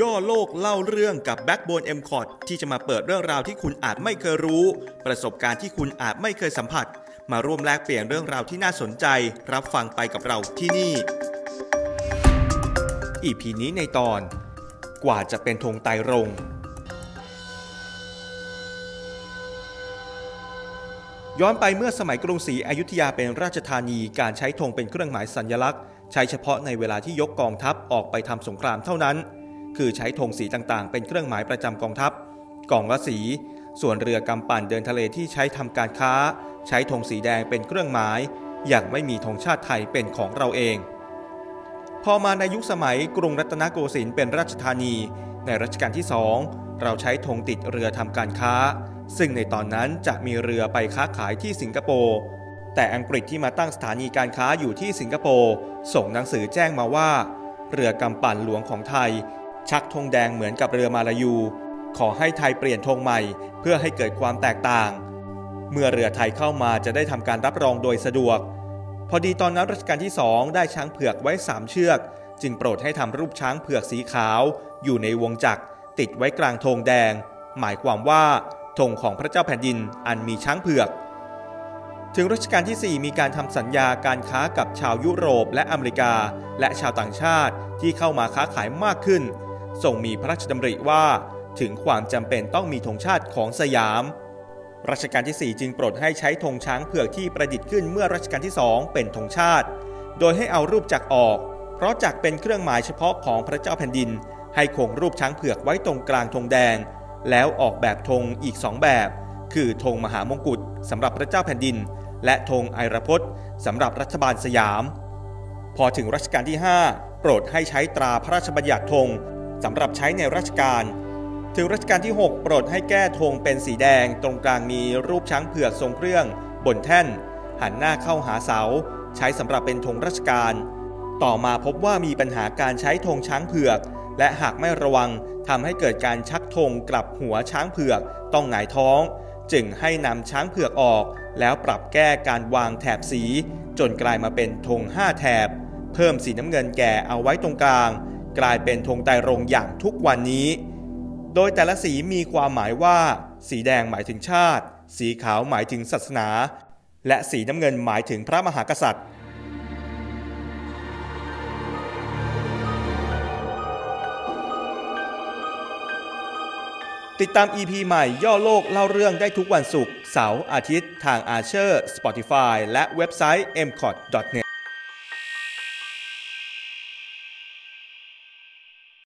ย่อโลกเล่าเรื่องกับ Backbone m c o t ที่จะมาเปิดเรื่องราวที่คุณอาจไม่เคยรู้ ประสบการณ์ที่คุณอาจไม่เคยสัมผัส มาร่วมแลกเปลี่ยนเรื่องราวที่น่าสนใจ รับฟังไปกับเราที่นี่ อีพีนี้ในตอน กว่าจะเป็นธงไตรรงย้อนไปเมื่อสมัยกรุงศรีอยุธยาเป็นราชธานีการใช้ธงเป็นเครื่องหมายสัญลักษณ์ ใช้เฉพาะในเวลาที่ยกกองทัพออกไปทำสงครามเท่านั้น คือใช้ธงสีต่างๆ เป็นเครื่องหมายประจำกองทัพ กองละสี ส่วนเรือกำปั่นเดินทะเลที่ใช้ทำการค้า ใช้ธงสีแดงเป็นเครื่องหมาย อย่างไม่มีธงชาติไทยเป็นของเราเอง พอมาในยุคสมัยกรุงรัตนโกสินทร์เป็นราชธานี ในรัชกาลที่สองเราใช้ธงติดเรือทำการค้า ซึ่งในตอนนั้นจะมีเรือไปค้าขายที่สิงคโปร์แต่อังกฤษที่มาตั้งสถานีการค้าอยู่ที่สิงคโปร์ส่งหนังสือแจ้งมาว่า เรือกำปั่นหลวงของไทย ชักธงแดงเหมือนกับเรือมาลายู ขอให้ไทยเปลี่ยนธงใหม่ เพื่อให้เกิดความแตกต่าง เมื่อเรือไทยเข้ามาจะได้ทำการรับรองโดยสะดวก พอดีตอนนั้นรัชกาลที่สองได้ช้างเผือกไว้สามเชือก จึงโปรดให้ทำรูปช้างเผือกสีขาว อยู่ในวงจักรติดไว้กลางธงแดง หมายความว่าธงของพระเจ้าแผ่นดินอันมีช้างเผือก ถึงรัชกาลที่ 4 มีการทำสัญญาการค้ากับชาวยุโรปและอเมริกา และชาวต่างชาติที่เข้ามาค้าขายมากขึ้น ทรงมีพระราชดำริว่า ถึงความจำเป็นต้องมีธงชาติของสยาม รัชกาลที่ 4 จึงโปรดให้ใช้ธงช้างเผือกที่ประดิษฐ์ขึ้นเมื่อรัชกาลที่ 2 เป็นธงชาติ โดยให้เอารูปจักรออก เพราะจักรเป็นเครื่องหมายเฉพาะของพระเจ้าแผ่นดิน ให้คงรูปช้างเผือกไว้ตรงกลางธงแดง แล้วออกแบบธงอีกสองแบบ คือธงมหามงกุฎสำหรับพระเจ้าแผ่นดิน และธงไอรพจน์สำหรับรัฐบาลสยาม พอถึงรัชกาลที่ 5 โปรดให้ใช้ตราพระราชบัญญัติธง สำหรับใช้ในราชการ ถึงรัชกาลที่ 6 โปรดให้แก้ธงเป็นสีแดง ตรงกลางมีรูปช้างเผือกทรงเครื่อง บนแท่น หันหน้าเข้าหาเสา ใช้สำหรับเป็นธงราชการ ต่อมาพบว่ามีปัญหาการใช้ธงช้างเผือก และหากไม่ระวังทำให้เกิดการชักธงกลับหัวช้างเผือก ต้องหงายท้อง จึงให้นำช้างเผือกออก แล้วปรับแก้การวางแถบสี จนกลายมาเป็นธง5แถบ เพิ่มสีน้ำเงินแก่เอาไว้ตรงกลาง กลายเป็นธงไตรรงอย่างทุกวันนี้ โดยแต่ละสีมีความหมายว่า สีแดงหมายถึงชาติ สีขาวหมายถึงศาสนา และสีน้ำเงินหมายถึงพระมหากษัตริย์ติดตาม EP ใหม่ย่อโลกเล่าเรื่องได้ทุกวันศุกร์เสาร์อาทิตย์ ทางอาเชอร์ Spotify และเว็บไซต์ m c o t n e t